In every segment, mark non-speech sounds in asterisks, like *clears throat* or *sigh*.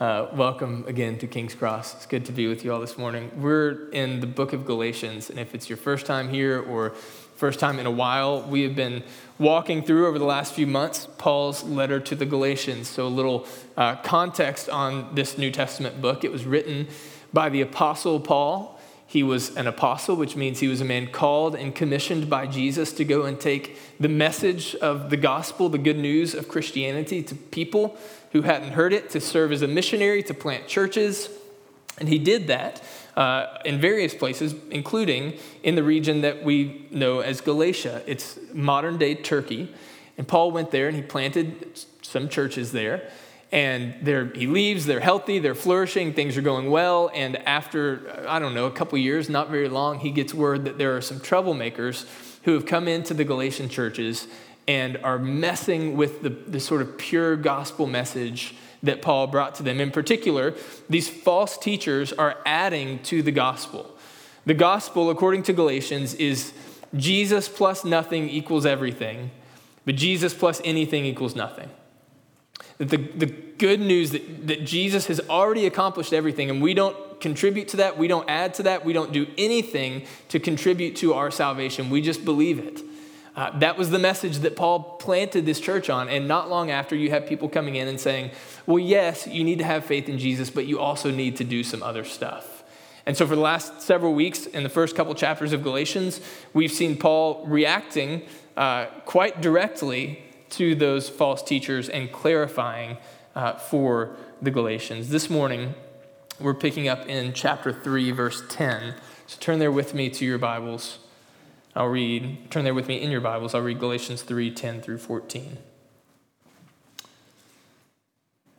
Uh, welcome again to King's Cross. It's good to be with you all this morning. We're in the book of Galatians, and if it's your first time here or first time in a while, we have been walking through over the last few months Paul's letter to the Galatians. So, a little uh, context on this New Testament book. It was written by the Apostle Paul. He was an apostle, which means he was a man called and commissioned by Jesus to go and take the message of the gospel, the good news of Christianity, to people who hadn't heard it, to serve as a missionary, to plant churches. And he did that uh, in various places, including in the region that we know as Galatia. It's modern day Turkey. And Paul went there and he planted some churches there and he leaves they're healthy they're flourishing things are going well. And after i don't know a couple years not very long he gets word that there are some troublemakers who have come into the galatian churches and are messing with the, the sort of pure gospel message that paul brought to them. In particular these false teachers are adding to the gospel. The gospel according to galatians is jesus plus nothing equals everything but jesus plus anything equals nothing the, the good news that, that Jesus has already accomplished everything, and we don't contribute to that, we don't add to that, we don't do anything to contribute to our salvation. We just believe it. Uh, that was the message that Paul planted this church on. And not long after, you have people coming in and saying, well, yes, you need to have faith in Jesus, but you also need to do some other stuff. And so, for the last several weeks, in the first couple chapters of Galatians, we've seen Paul reacting uh, quite directly to those false teachers and clarifying uh, for the Galatians. This morning, we're picking up in chapter 3, verse 10. So turn there with me to your Bibles. I'll read, turn there with me in your Bibles. I'll read Galatians 3 10 through 14.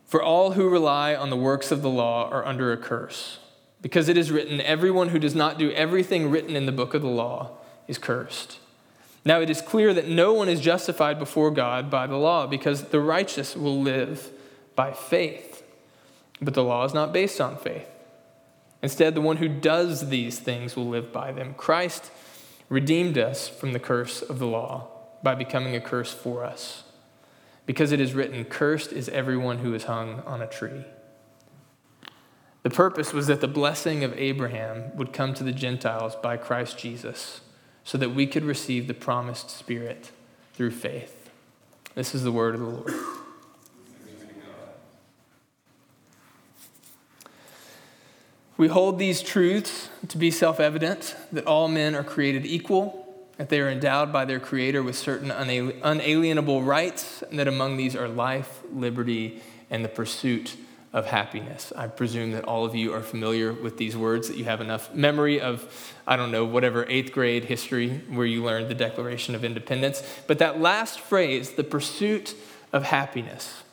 For all who rely on the works of the law are under a curse, because it is written, Everyone who does not do everything written in the book of the law is cursed. Now it is clear that no one is justified before God by the law, because the righteous will live by faith. But the law is not based on faith. Instead, the one who does these things will live by them. Christ redeemed us from the curse of the law by becoming a curse for us. Because it is written, Cursed is everyone who is hung on a tree. The purpose was that the blessing of Abraham would come to the Gentiles by Christ Jesus so that we could receive the promised Spirit through faith. This is the word of the Lord. We hold these truths to be self evident that all men are created equal, that they are endowed by their Creator with certain unalienable rights, and that among these are life, liberty, and the pursuit of happiness. I presume that all of you are familiar with these words, that you have enough memory of, I don't know, whatever eighth grade history where you learned the Declaration of Independence. But that last phrase, the pursuit of happiness,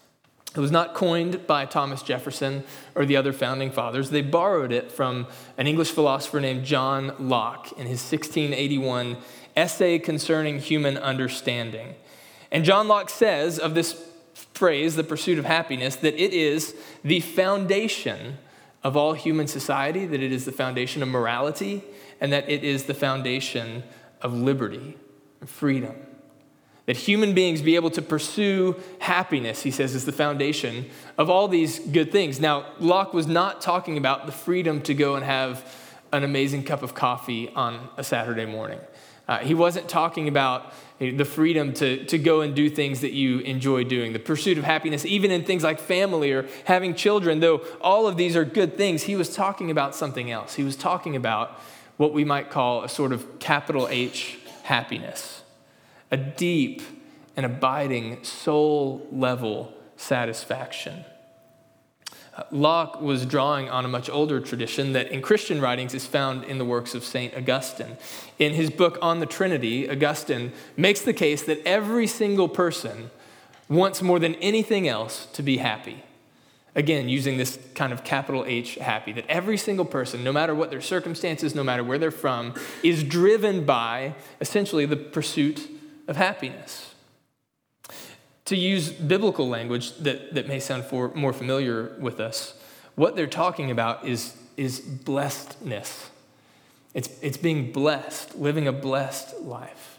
it was not coined by Thomas Jefferson or the other founding fathers. They borrowed it from an English philosopher named John Locke in his 1681 essay concerning human understanding. And John Locke says of this phrase, the pursuit of happiness, that it is the foundation of all human society, that it is the foundation of morality, and that it is the foundation of liberty and freedom. That human beings be able to pursue happiness, he says, is the foundation of all these good things. Now, Locke was not talking about the freedom to go and have an amazing cup of coffee on a Saturday morning. Uh, he wasn't talking about the freedom to, to go and do things that you enjoy doing, the pursuit of happiness, even in things like family or having children, though all of these are good things, he was talking about something else. He was talking about what we might call a sort of capital H happiness, a deep and abiding soul level satisfaction. Locke was drawing on a much older tradition that in Christian writings is found in the works of St. Augustine. In his book on the Trinity, Augustine makes the case that every single person wants more than anything else to be happy. Again, using this kind of capital H happy, that every single person, no matter what their circumstances, no matter where they're from, is driven by essentially the pursuit of happiness to use biblical language that, that may sound for, more familiar with us, what they're talking about is, is blessedness. It's, it's being blessed, living a blessed life.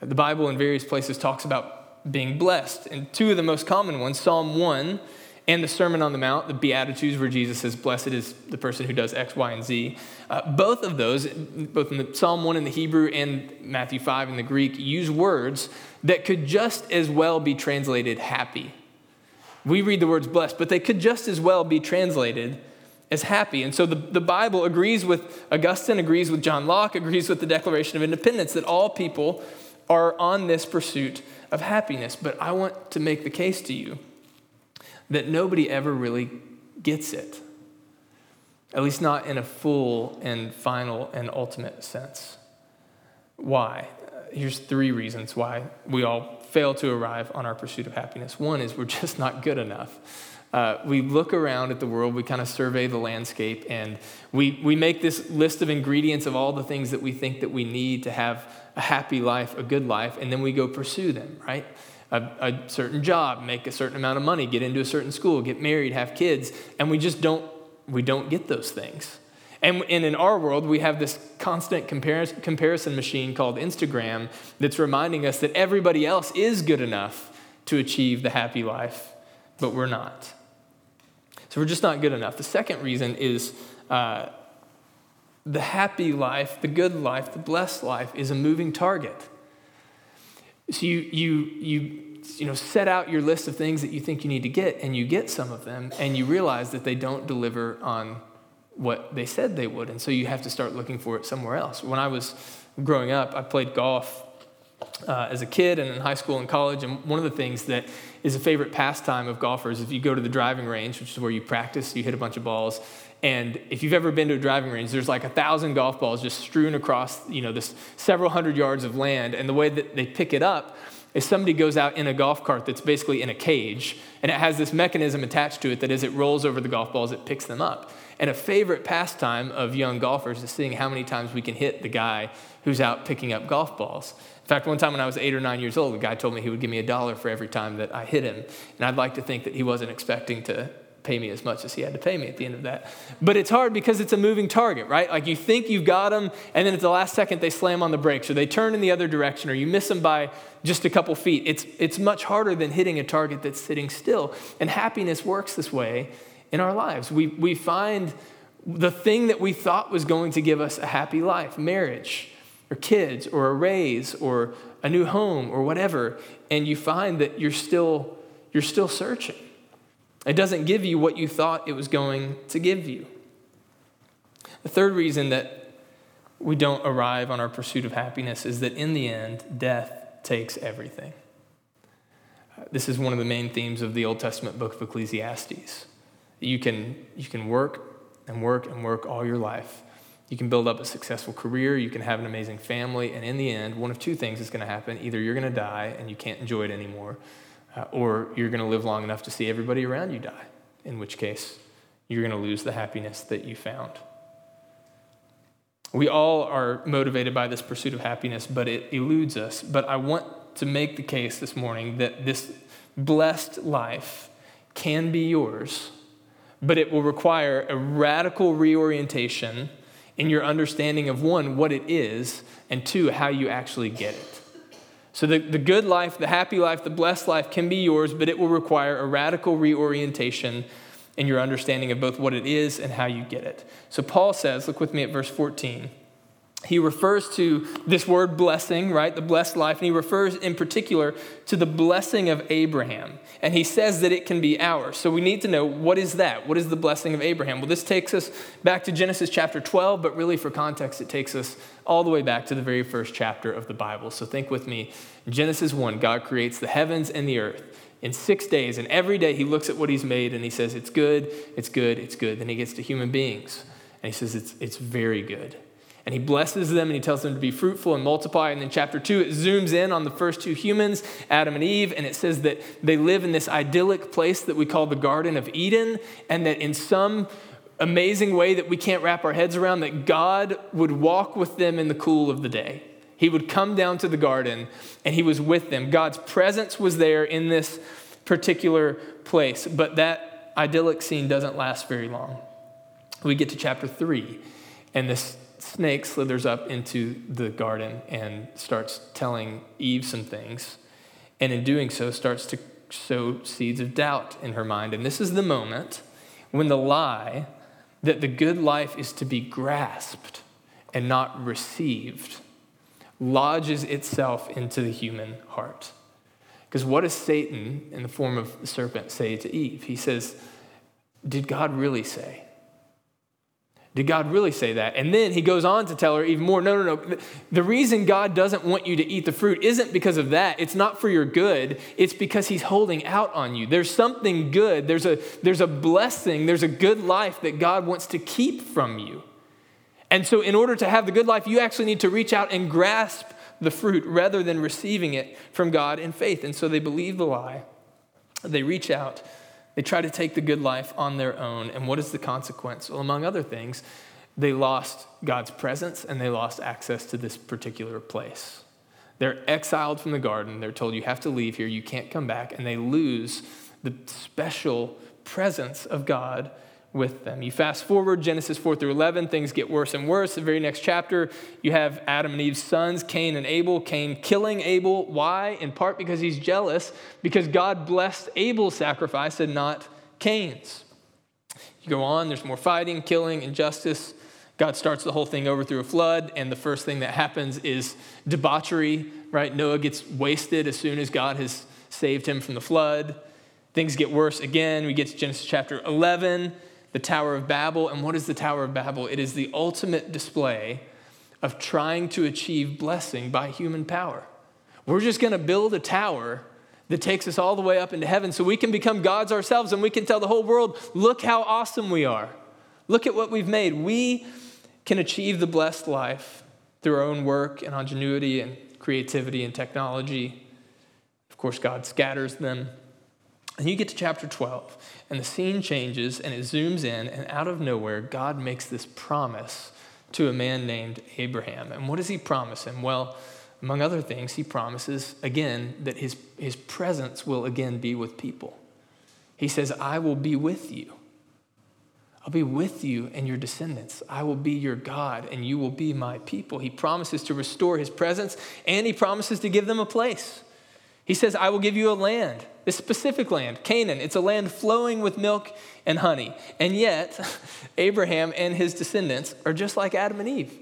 The Bible in various places talks about being blessed. And two of the most common ones, Psalm 1 and the Sermon on the Mount, the Beatitudes, where Jesus says, Blessed is the person who does X, Y, and Z. Uh, both of those, both in the Psalm 1 in the Hebrew and Matthew 5 in the Greek, use words that could just as well be translated happy. We read the words blessed, but they could just as well be translated as happy. And so the, the Bible agrees with Augustine, agrees with John Locke, agrees with the Declaration of Independence that all people are on this pursuit of happiness. But I want to make the case to you that nobody ever really gets it, at least not in a full and final and ultimate sense. Why? Here's three reasons why we all fail to arrive on our pursuit of happiness. One is we're *laughs* just not good enough. Uh, we look around at the world, we kind of survey the landscape, and we, we make this list of ingredients of all the things that we think that we need to have a happy life, a good life, and then we go pursue them, right? A, a certain job, make a certain amount of money, get into a certain school, get married, have kids, and we just don't, we don't get those things. And, in our world, we have this constant comparison, comparison machine called Instagram that's reminding us that everybody else is good enough to achieve the happy life, but we're not. So we're just not good enough. The second reason is uh, the happy life, the good life, the blessed life is a moving target. So you, you, you, you know, set out your list of things that you think you need to get, and you get some of them, and you realize that they don't deliver on what they said they would. And so you have to start looking for it somewhere else. When I was growing up, I played golf uh, as a kid and in high school and college. And one of the things that is a favorite pastime of golfers, if you go to the driving range, which is where you practice, you hit a bunch of balls. And if you've ever been to a driving range, there's like a thousand golf balls just strewn across, you know, this several hundred yards of land. And the way that they pick it up is somebody goes out in a golf cart that's basically in a cage, and it has this mechanism attached to it that as it rolls over the golf balls, it picks them up. And a favorite pastime of young golfers is seeing how many times we can hit the guy who's out picking up golf balls. In fact, one time when I was eight or nine years old, the guy told me he would give me a dollar for every time that I hit him. And I'd like to think that he wasn't expecting to pay me as much as he had to pay me at the end of that. But it's hard because it's a moving target, right? Like you think you've got them, and then at the last second they slam on the brakes, or they turn in the other direction, or you miss them by just a couple feet. It's, it's much harder than hitting a target that's sitting still. And happiness works this way in our lives. We, we find the thing that we thought was going to give us a happy life marriage, or kids, or a raise, or a new home, or whatever and you find that you're still, you're still searching. It doesn't give you what you thought it was going to give you. The third reason that we don't arrive on our pursuit of happiness is that in the end, death takes everything. This is one of the main themes of the Old Testament book of Ecclesiastes. You can, you can work and work and work all your life. You can build up a successful career, you can have an amazing family, and in the end, one of two things is going to happen. Either you're going to die and you can't enjoy it anymore, uh, or you're going to live long enough to see everybody around you die, in which case, you're going to lose the happiness that you found. We all are motivated by this pursuit of happiness, but it eludes us. But I want to make the case this morning that this blessed life can be yours but it will require a radical reorientation in your understanding of one, what it is, and two, how you actually get it. So, the, the good life, the happy life, the blessed life can be yours, but it will require a radical reorientation in your understanding of both what it is and how you get it. So, Paul says, look with me at verse 14 he refers to this word blessing, right? The blessed life. And he refers in particular to the blessing of Abraham. And he says that it can be ours. So we need to know what is that? What is the blessing of Abraham? Well, this takes us back to Genesis chapter 12, but really for context, it takes us all the way back to the very first chapter of the Bible. So think with me. Genesis 1, God creates the heavens and the earth in six days. And every day he looks at what he's made and he says, It's good, it's good, it's good. Then he gets to human beings and he says, It's, it's very good and he blesses them and he tells them to be fruitful and multiply. And then chapter two, it zooms in on the first two humans, Adam and Eve, and it says that they live in this idyllic place that we call the Garden of Eden, and that in some amazing way that we can't wrap our heads around, that God would walk with them in the cool of the day. He would come down to the garden and he was with them. God's presence was there in this particular place, but that idyllic scene doesn't last very long. We get to chapter three, and this snake slithers up into the garden and starts telling Eve some things. And in doing so, starts to sow seeds of doubt in her mind. And this is the moment when the lie that the good life is to be grasped and not received lodges itself into the human heart. Because what does Satan, in the form of the serpent, say to Eve? He says, Did God really say? Did God really say that? And then he goes on to tell her even more no, no, no. The reason God doesn't want you to eat the fruit isn't because of that. It's not for your good. It's because he's holding out on you. There's something good. There's a, there's a blessing. There's a good life that God wants to keep from you. And so, in order to have the good life, you actually need to reach out and grasp the fruit rather than receiving it from God in faith. And so they believe the lie. They reach out they try to take the good life on their own. And what is the consequence? Well, among other things, they lost God's presence and they lost access to this particular place. They're exiled from the garden. They're told, you have to leave here, you can't come back. And they lose the special presence of God with them. You fast forward Genesis 4 through 11, things get worse and worse. The very next chapter, you have Adam and Eve's sons, Cain and Abel. Cain killing Abel. Why? In part because he's jealous, because God blessed Abel's sacrifice and not Cain's. You go on, there's more fighting, killing, injustice. God starts the whole thing over through a flood, and the first thing that happens is debauchery, right? Noah gets wasted as soon as God has saved him from the flood. Things get worse again. We get to Genesis chapter 11 the Tower of Babel. And what is the Tower of Babel? It is the ultimate display of trying to achieve blessing by human power. We're just going to build a tower that takes us all the way up into heaven so we can become gods ourselves and we can tell the whole world, look how awesome we are. Look at what we've made. We can achieve the blessed life through our own work and ingenuity and creativity and technology. Of course, God scatters them. And you get to chapter 12, and the scene changes and it zooms in, and out of nowhere, God makes this promise to a man named Abraham. And what does he promise him? Well, among other things, he promises again that his, his presence will again be with people. He says, I will be with you. I'll be with you and your descendants. I will be your God, and you will be my people. He promises to restore his presence, and he promises to give them a place. He says, I will give you a land, this specific land, Canaan. It's a land flowing with milk and honey. And yet, *laughs* Abraham and his descendants are just like Adam and Eve.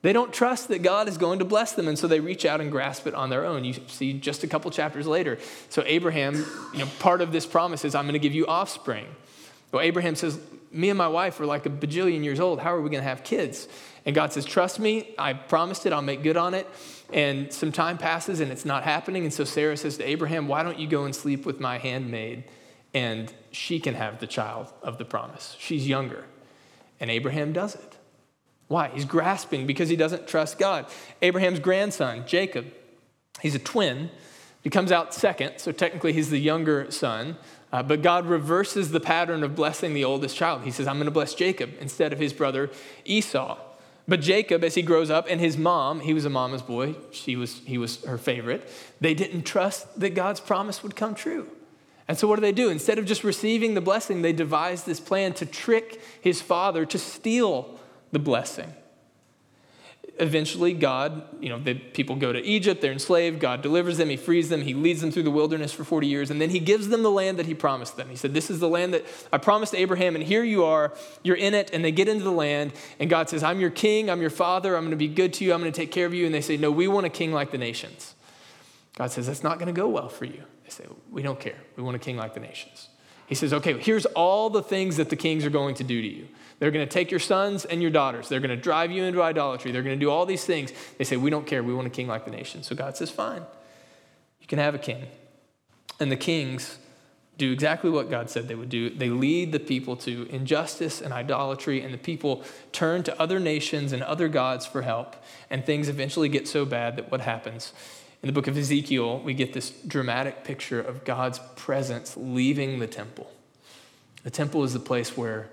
They don't trust that God is going to bless them, and so they reach out and grasp it on their own. You see just a couple chapters later. So, Abraham, you know, part of this promise is, I'm going to give you offspring. Well, Abraham says, Me and my wife are like a bajillion years old. How are we going to have kids? And God says, Trust me, I promised it, I'll make good on it. And some time passes and it's not happening. And so Sarah says to Abraham, Why don't you go and sleep with my handmaid? And she can have the child of the promise. She's younger. And Abraham does it. Why? He's grasping because he doesn't trust God. Abraham's grandson, Jacob, he's a twin. He comes out second, so technically he's the younger son. Uh, but God reverses the pattern of blessing the oldest child. He says, I'm going to bless Jacob instead of his brother Esau. But Jacob, as he grows up, and his mom, he was a mama's boy, she was, he was her favorite, they didn't trust that God's promise would come true. And so, what do they do? Instead of just receiving the blessing, they devise this plan to trick his father to steal the blessing eventually God, you know, the people go to Egypt, they're enslaved, God delivers them, he frees them, he leads them through the wilderness for 40 years, and then he gives them the land that he promised them. He said, This is the land that I promised Abraham, and here you are, you're in it, and they get into the land, and God says, I'm your king, I'm your father, I'm gonna be good to you, I'm gonna take care of you. And they say, No, we want a king like the nations. God says, That's not gonna go well for you. They say, We don't care. We want a king like the nations. He says, Okay, here's all the things that the kings are going to do to you. They're going to take your sons and your daughters. They're going to drive you into idolatry. They're going to do all these things. They say, We don't care. We want a king like the nation. So God says, Fine, you can have a king. And the kings do exactly what God said they would do. They lead the people to injustice and idolatry, and the people turn to other nations and other gods for help. And things eventually get so bad that what happens? In the book of Ezekiel, we get this dramatic picture of God's presence leaving the temple. The temple is the place where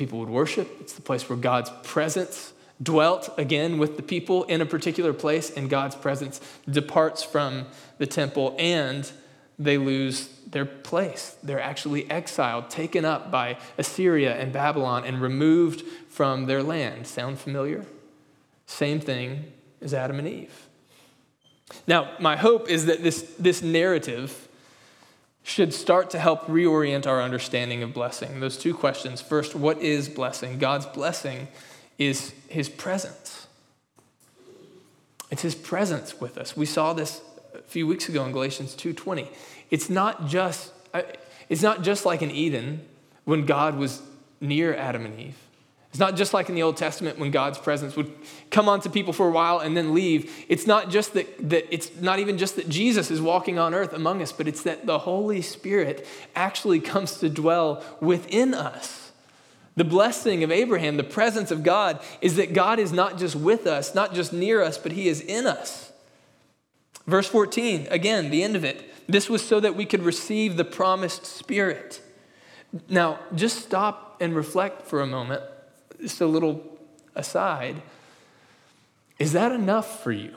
people would worship. It's the place where God's presence dwelt again with the people in a particular place, and God's presence departs from the temple and they lose their place. They're actually exiled, taken up by Assyria and Babylon, and removed from their land. Sound familiar? Same thing as Adam and Eve. Now, my hope is that this, this narrative should start to help reorient our understanding of blessing. Those two questions. First, what is blessing? God's blessing is his presence. It's his presence with us. We saw this a few weeks ago in Galatians 2:20. It's not just uh, it's not just like in Eden when God was near Adam and Eve. It's not just like in the Old Testament when God's presence would come onto people for a while and then leave. It's not just that, that it's not even just that Jesus is walking on earth among us, but it's that the Holy Spirit actually comes to dwell within us. The blessing of Abraham, the presence of God, is that God is not just with us, not just near us, but He is in us. Verse 14, again, the end of it. This was so that we could receive the promised Spirit. Now, just stop and reflect for a moment just a little aside, is that enough for you?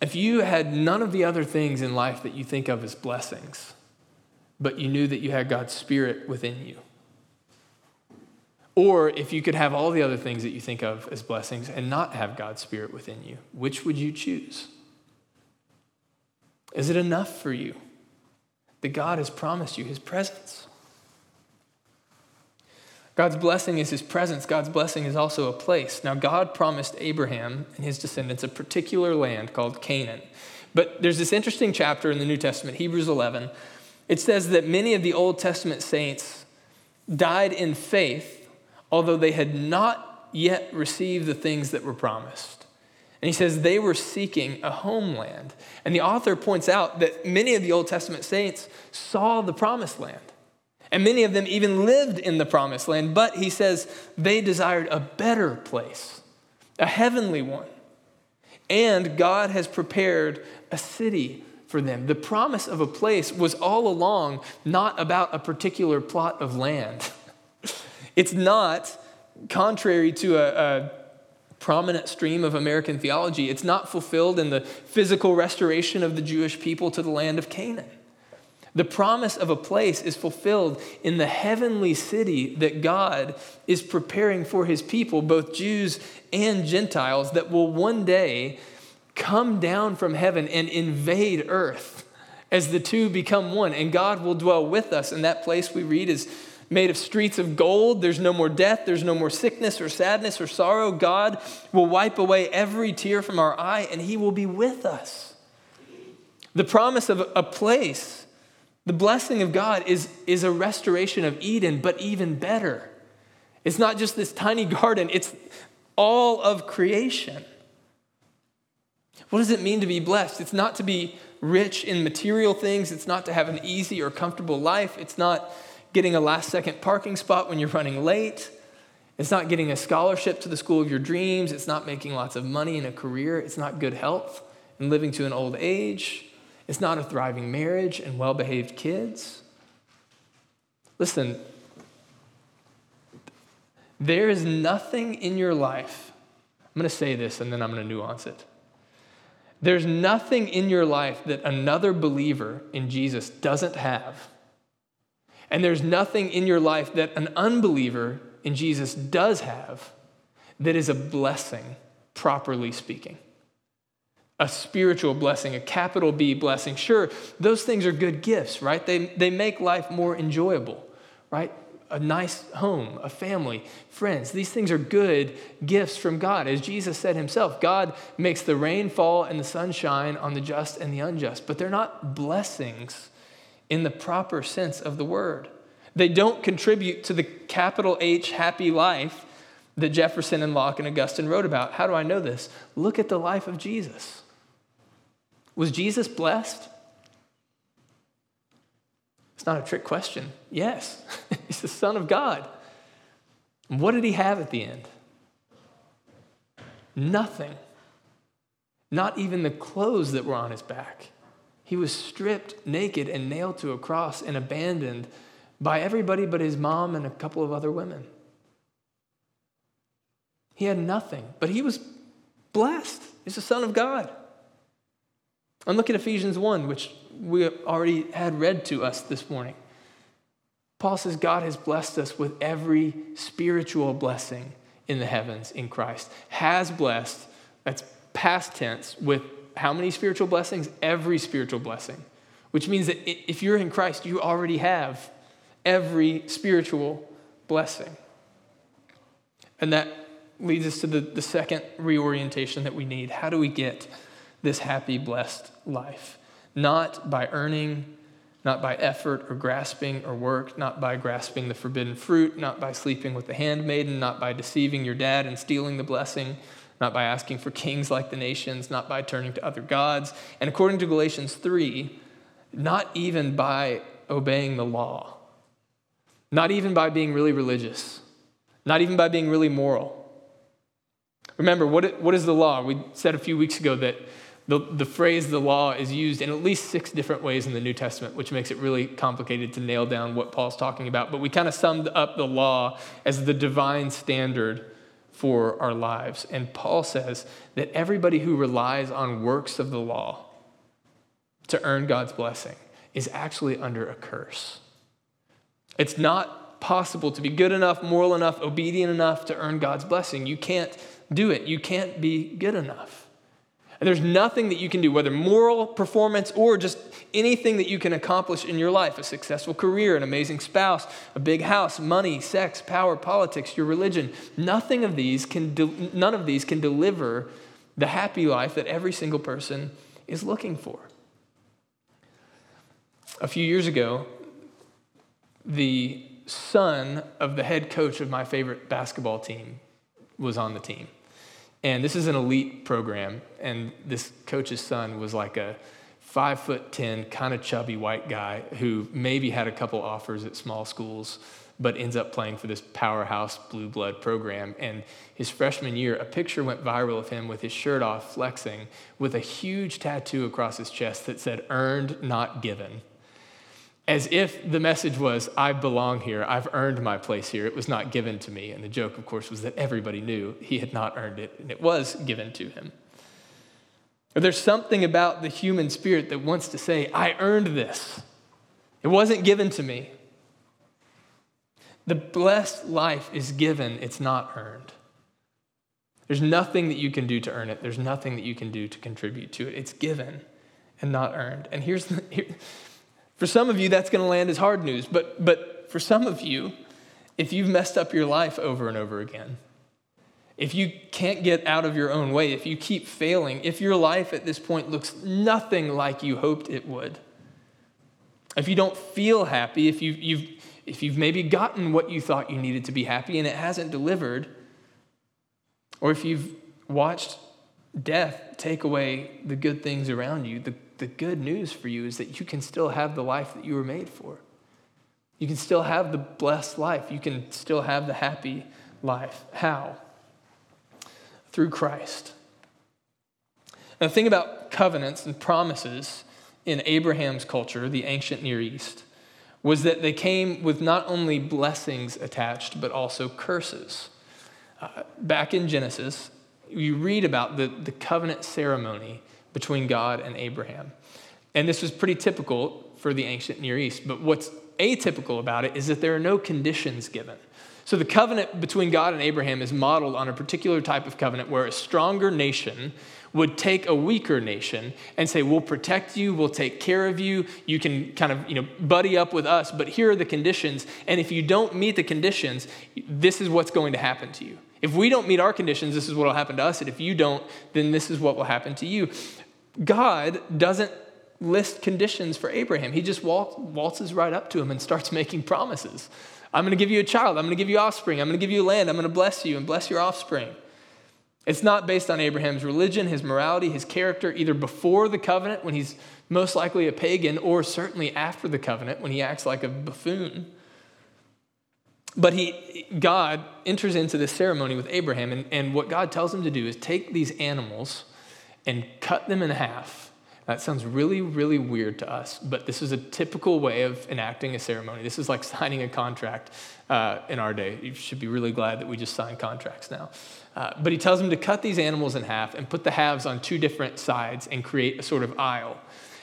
If you had none of the other things in life that you think of as blessings, but you knew that you had God's Spirit within you, or if you could have all the other things that you think of as blessings and not have God's Spirit within you, which would you choose? Is it enough for you that God has promised you his presence? God's blessing is his presence. God's blessing is also a place. Now, God promised Abraham and his descendants a particular land called Canaan. But there's this interesting chapter in the New Testament, Hebrews 11. It says that many of the Old Testament saints died in faith, although they had not yet received the things that were promised. And he says they were seeking a homeland. And the author points out that many of the Old Testament saints saw the promised land. And many of them even lived in the promised land, but he says they desired a better place, a heavenly one. And God has prepared a city for them. The promise of a place was all along not about a particular plot of land. *laughs* it's not, contrary to a, a prominent stream of American theology, it's not fulfilled in the physical restoration of the Jewish people to the land of Canaan. The promise of a place is fulfilled in the heavenly city that God is preparing for his people, both Jews and Gentiles, that will one day come down from heaven and invade earth as the two become one. And God will dwell with us. And that place we read is made of streets of gold. There's no more death. There's no more sickness or sadness or sorrow. God will wipe away every tear from our eye and he will be with us. The promise of a place the blessing of God is, is a restoration of Eden, but even better. It's not just this tiny *laughs* garden, it's all of creation. What does it mean to be blessed? It's not to be rich in material things, it's not to have an easy or comfortable life, it's not getting a last second parking spot when you're running late. It's not getting a scholarship to the school of your dreams. It's not making lots of money in a career. It's not good health and living to an old age. It's not a thriving marriage and well behaved kids. Listen, there is nothing in your life, I'm going to say this and then I'm going to nuance it. There's nothing in your life that another believer in Jesus doesn't have. And there's nothing in your life that an unbeliever in Jesus does have that is a blessing, properly speaking a spiritual blessing, a capital B blessing. Sure, those things are good gifts, right? They, they make life more enjoyable, right? A nice home, a family, friends. These things are good gifts from God. As Jesus said himself, God makes the rain fall and the sun shine on the just and the unjust, but they're not blessings in the proper sense of the word. They don't contribute to the capital H happy life that Jefferson and Locke and Augustine wrote about. How do I know this? Look at the life of Jesus. Was Jesus blessed? It's not a trick question. Yes, *laughs* he's the Son of God. what did he have at the end? Nothing. Not even the clothes that were on his back. He was stripped naked and nailed to a cross and abandoned by everybody but his mom and a couple of other women. He had nothing, but he was blessed. He's the Son of God. And look at Ephesians 1, which we already had read to us this morning. Paul says, God has blessed us with every spiritual blessing in the heavens in Christ. Has blessed, that's past tense, with how many spiritual blessings? Every spiritual blessing, which means that if you're in Christ, you already have every spiritual blessing. And that leads us to the, the second reorientation that we need. How do we get this happy, blessed life? Not by earning, not by effort or grasping or work, not by grasping the forbidden fruit, not by sleeping with the handmaiden, not by deceiving your dad and stealing the blessing, not by asking for kings like the nations, not by turning to other gods. And according to Galatians 3, not even by obeying the law, not even by being really religious, not even by being really moral. Remember, what, what is the law? We said a few weeks ago that the, the phrase the law is used in at least six different ways in the New Testament, which makes it really complicated to nail down what Paul's talking about. But we kind of summed up the law as the divine standard for our lives. And Paul says that everybody who relies on works of the law to earn God's blessing is actually under a curse. It's not possible to be good enough, moral enough, obedient enough to earn God's blessing. You can't do it. You can't be good enough. And there's nothing that you can do, whether moral performance or just anything that you can accomplish in your life a successful career, an amazing spouse, a big house, money, sex, power, politics, your religion. Nothing of these can de- none of these can deliver the happy life that every single person is looking for. A few years ago, the son of the head coach of my favorite basketball team was on the team. And this is an elite program, and this coach's son was like a five foot ten, kind of chubby white guy who maybe had a couple offers at small schools, but ends up playing for this powerhouse blue blood program. And his freshman year, a picture went viral of him with his shirt off, flexing, with a huge tattoo across his chest that said, Earned, not given as if the message was, I belong here, I've earned my place here, it was not given to me. And the joke, of course, was that everybody knew he had not earned it, and it was given to him. there's something about the human spirit that wants to say, I earned this. It wasn't given to me. The blessed life is given, it's not earned. There's nothing that you can do to earn it, there's nothing that you can do to contribute to it. It's given and not earned. And here's the. Here, for some of you, that's going to land as hard news. But, but for some of you, if you've messed up your life over and over again, if you can't get out of your own way, if you keep failing, if your life at this point looks nothing like you hoped it would, if you don't feel happy, if you've, you've, if you've maybe gotten what you thought you needed to be happy and it hasn't delivered, or if you've watched death take away the good things around you, the the good news for you is that you can still have the life that you were made for. You can still have the blessed life. You can still have the happy life. How? Through Christ. Now, the thing about covenants and promises in Abraham's culture, the ancient Near East, was that they came with not only blessings attached, but also curses. Uh, back in Genesis, you read about the, the covenant ceremony between God and Abraham. And this was pretty typical for the ancient Near East. But what's atypical about it is that there are no conditions given. So the covenant between God and Abraham is modeled on a particular type of covenant where a stronger nation would take a weaker nation and say, We'll protect you, we'll take care of you, you can kind of you know, buddy up with us, but here are the conditions. And if you don't meet the conditions, this is what's going to happen to you. If we don't meet our conditions, this is what will happen to us. And if you don't, then this is what will happen to you. God doesn't list conditions for Abraham. He just waltzes right up to him and starts *laughs* making promises. I'm going to give you a child. I'm going to give you offspring. I'm going to give you land. I'm going to bless you and bless your offspring. It's not based on Abraham's religion, his morality, his character, either before the covenant when he's most likely a pagan, or certainly after the covenant when he acts like a buffoon. But he, God enters into this ceremony with Abraham, and, and what God tells him to do is take these animals and cut them in half. That sounds really, really weird to us, but this is a typical way of enacting a ceremony. This is like *laughs* signing a contract uh, in our day. You should be really glad that we just sign contracts now. Uh, but he tells them to cut these animals in half and put the halves on two different sides and create a sort of aisle.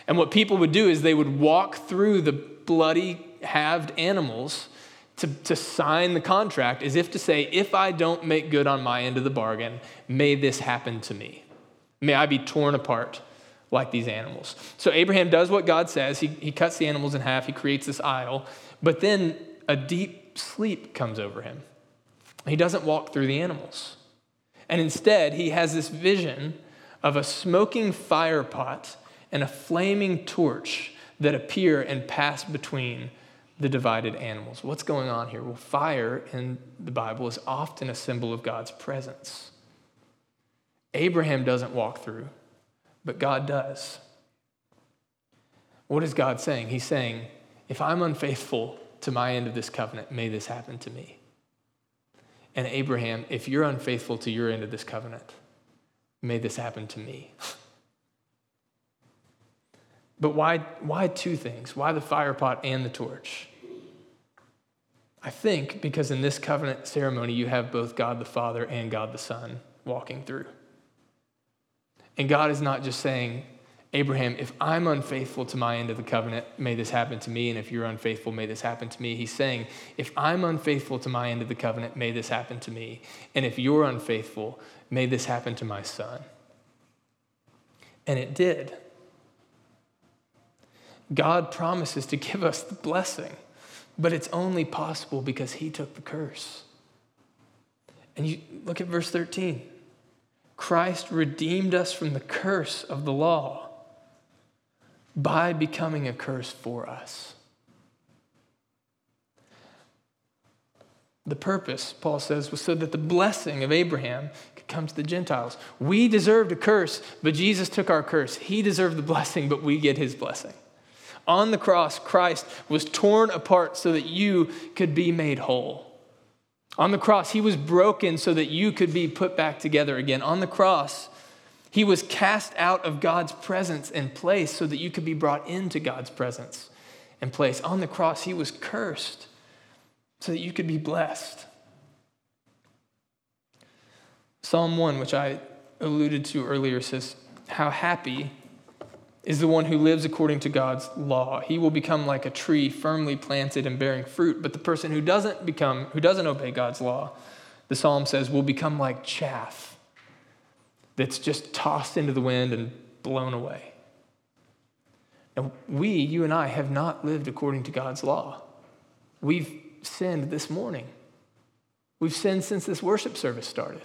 And what people would do is they would walk through the bloody, halved animals to, to sign the contract as if to say, if I don't make good on my end of the bargain, may this happen to me. May I be torn apart like these animals. So Abraham does what God says. He, he cuts the animals in half, he creates this idol, but then a deep sleep comes over him. He doesn't walk through the animals. And instead, he has this vision of a smoking fire pot and a flaming torch that appear and pass between the divided animals. What's going on here? Well, fire in the Bible is often a symbol of God's presence. Abraham doesn't walk through, but God does. What is God saying? He's saying, if I'm unfaithful to my end of this covenant, may this happen to me. And Abraham, if you're unfaithful to your end of this covenant, may this happen to me. *laughs* but why, why two things? Why the fire pot and the torch? I think because in this covenant ceremony, you have both God the Father and God the Son walking through. And God is not just saying, Abraham, if I'm unfaithful to my end of the covenant, may this happen to me. And if you're unfaithful, may this happen to me. He's saying, if I'm unfaithful to my end of the covenant, may this happen to me. And if you're unfaithful, may this happen to my son. And it did. God promises to give us the blessing, but it's only possible because he took the curse. And you look at verse 13. Christ redeemed us from the curse of the law by becoming a curse for us. The purpose, Paul says, was so that the blessing of Abraham could come to the Gentiles. We deserved a curse, but Jesus took our curse. He deserved the blessing, but we get his blessing. On the cross, Christ was torn apart so that you could be made whole. On the cross, he was broken so that you could be put back together again. On the cross, he was cast out of God's presence and place so that you could be brought into God's presence and place. On the cross, he was cursed so that you could be blessed. Psalm 1, which I alluded to earlier, says, How happy is the one who lives according to God's law. He will become like a tree firmly planted and bearing fruit. But the person who doesn't become, who doesn't obey God's law, the psalm says, will become like chaff that's just tossed into the wind and blown away. Now, we, you and I, have not lived according to God's law. We've sinned this morning. We've sinned since this worship service started.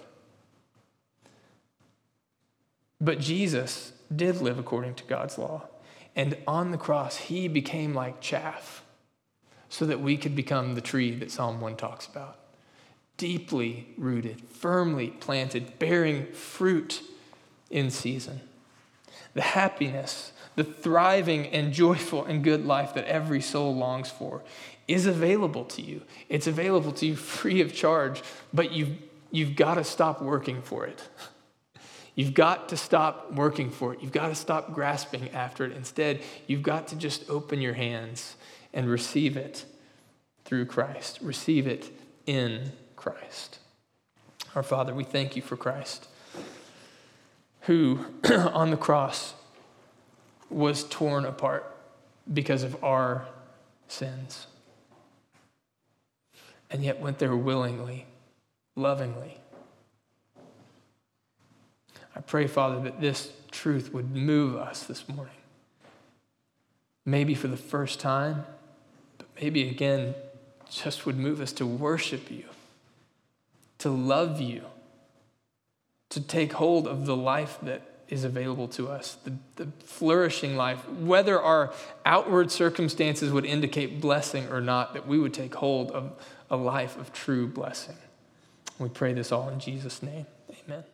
But Jesus did live according to God's law. And on the cross, he became like chaff so that we could become the tree that Psalm 1 talks about deeply rooted, firmly planted, bearing fruit in season. The happiness, the thriving and joyful and good life that every soul longs for is available to you. It's available to you free of charge, but you've, you've got to stop working for it. *laughs* You've got to stop working for it. You've got to stop grasping after it. Instead, you've got to just open your hands and receive it through Christ. Receive it in Christ. Our Father, we thank you for Christ, who *clears throat* on the cross was torn apart because of our sins, and yet went there willingly, lovingly I pray, Father, that this truth would move us this morning. Maybe for the first time, but maybe again, just would move us to worship you, to love you, to take hold of the life that is available to us, the, the flourishing life, whether our outward circumstances would indicate blessing or not, that we would take hold of a life of true blessing. We pray this all in Jesus' name. Amen.